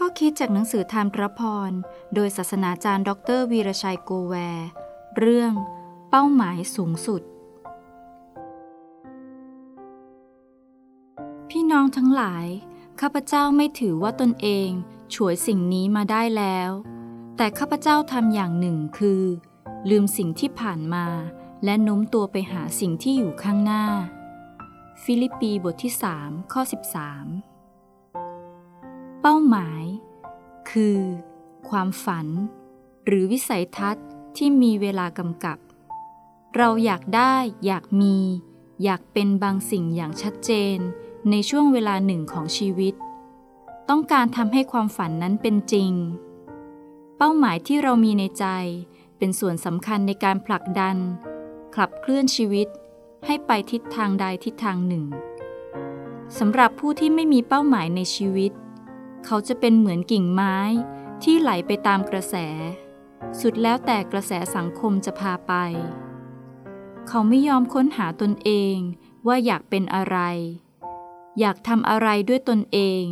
ข้อคิดจากหนังสือธรรมพระพร โดยศาสนาจารย์ ดร วีรชัยโกแวร์ เรื่อง เป้าหมายสูงสุด พี่น้องทั้งหลาย ข้าพเจ้าไม่ถือว่าตนเองฉวยสิ่งนี้มาได้แล้ว แต่ข้าพเจ้าทำอย่างหนึ่งคือ ลืมสิ่งที่ผ่านมา และโน้มตัวไปหาสิ่งที่อยู่ข้างหน้า ฟิลิปปีบทที่ 3 ข้อ 13 เป้าหมาย คือ ความฝัน หรือวิสัยทัศน์ที่มีเวลากำกับ เราอยากได้ อยากมี อยากเป็นบางสิ่งอย่างชัดเจน ในช่วงเวลาหนึ่งของชีวิต ต้องการทำให้ความฝันนั้นเป็นจริง เป้าหมายที่เรามีในใจ เป็นส่วนสำคัญในการผลักดัน ขับเคลื่อนชีวิต ให้ไปทิศทางใดทิศทางหนึ่งสำหรับผู้ที่ไม่มีเป้าหมายในชีวิตเขาจะเป็นเหมือนกิ่งไม้ที่ไหลไปตามกระแส สุดแล้วแต่กระแสสังคมจะพาไป เขาไม่ยอมค้นหาตนเองว่าอยากเป็นอะไร อยากทำอะไรด้วยตนเอง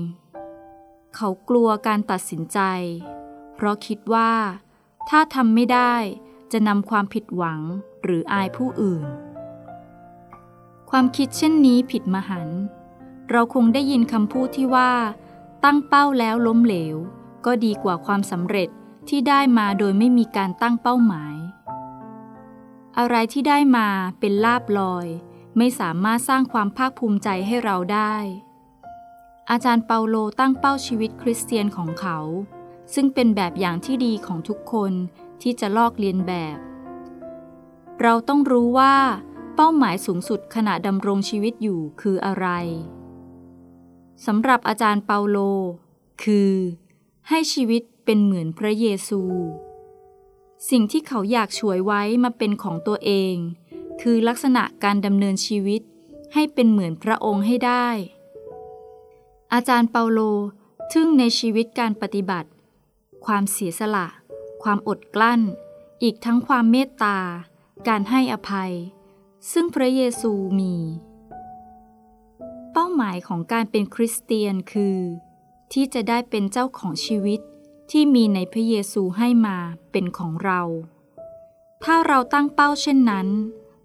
เขากลัวการตัดสินใจ เพราะคิดว่า ถ้าทำไม่ได้จะนำความผิดหวังหรืออายผู้อื่น ความคิดเช่นนี้ผิดมหันต์เราคงได้ยินคำพูดที่ว่า ตั้งเป้าแล้วล้มเหลว ก็ดีกว่าความสำเร็จที่ได้มาโดยไม่มีการตั้งเป้าหมาย อะไรที่ได้มาเป็นลาบลอย ไม่สามารถสร้างความภาคภูมิใจให้เราได้ อาจารย์เปาโลตั้งเป้าชีวิตคริสเตียนของเขา ซึ่งเป็นแบบอย่างที่ดีของทุกคนที่จะลอกเลียนแบบ เราต้องรู้ว่า เป้าหมายสูงสุดขณะดำรงชีวิตอยู่คืออะไร สำหรับอาจารย์เปาโล คือ ให้ชีวิตเป็นเหมือนพระเยซู สิ่งที่เขาอยากช่วยไว้มาเป็นของตัวเอง คือลักษณะการดำเนินชีวิตให้เป็นเหมือนพระองค์ให้ได้ อาจารย์เปาโลทึ่งในชีวิตการปฏิบัติ ความเสียสละ ความอดกลั้น อีกทั้งความเมตตา การให้อภัย ซึ่งพระเยซูมี หมายของการเป็นคริสเตียนคือ ที่จะได้เป็นเจ้าของชีวิตที่มีในพระเยซูให้มาเป็นของเรา ถ้าเราตั้งเป้าเช่นนั้น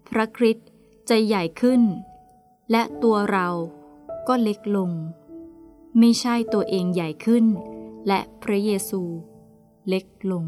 พระคริสต์จะใหญ่ขึ้น และตัวเราก็เล็กลง ไม่ใช่ตัวเองใหญ่ขึ้น และพระเยซูเล็กลง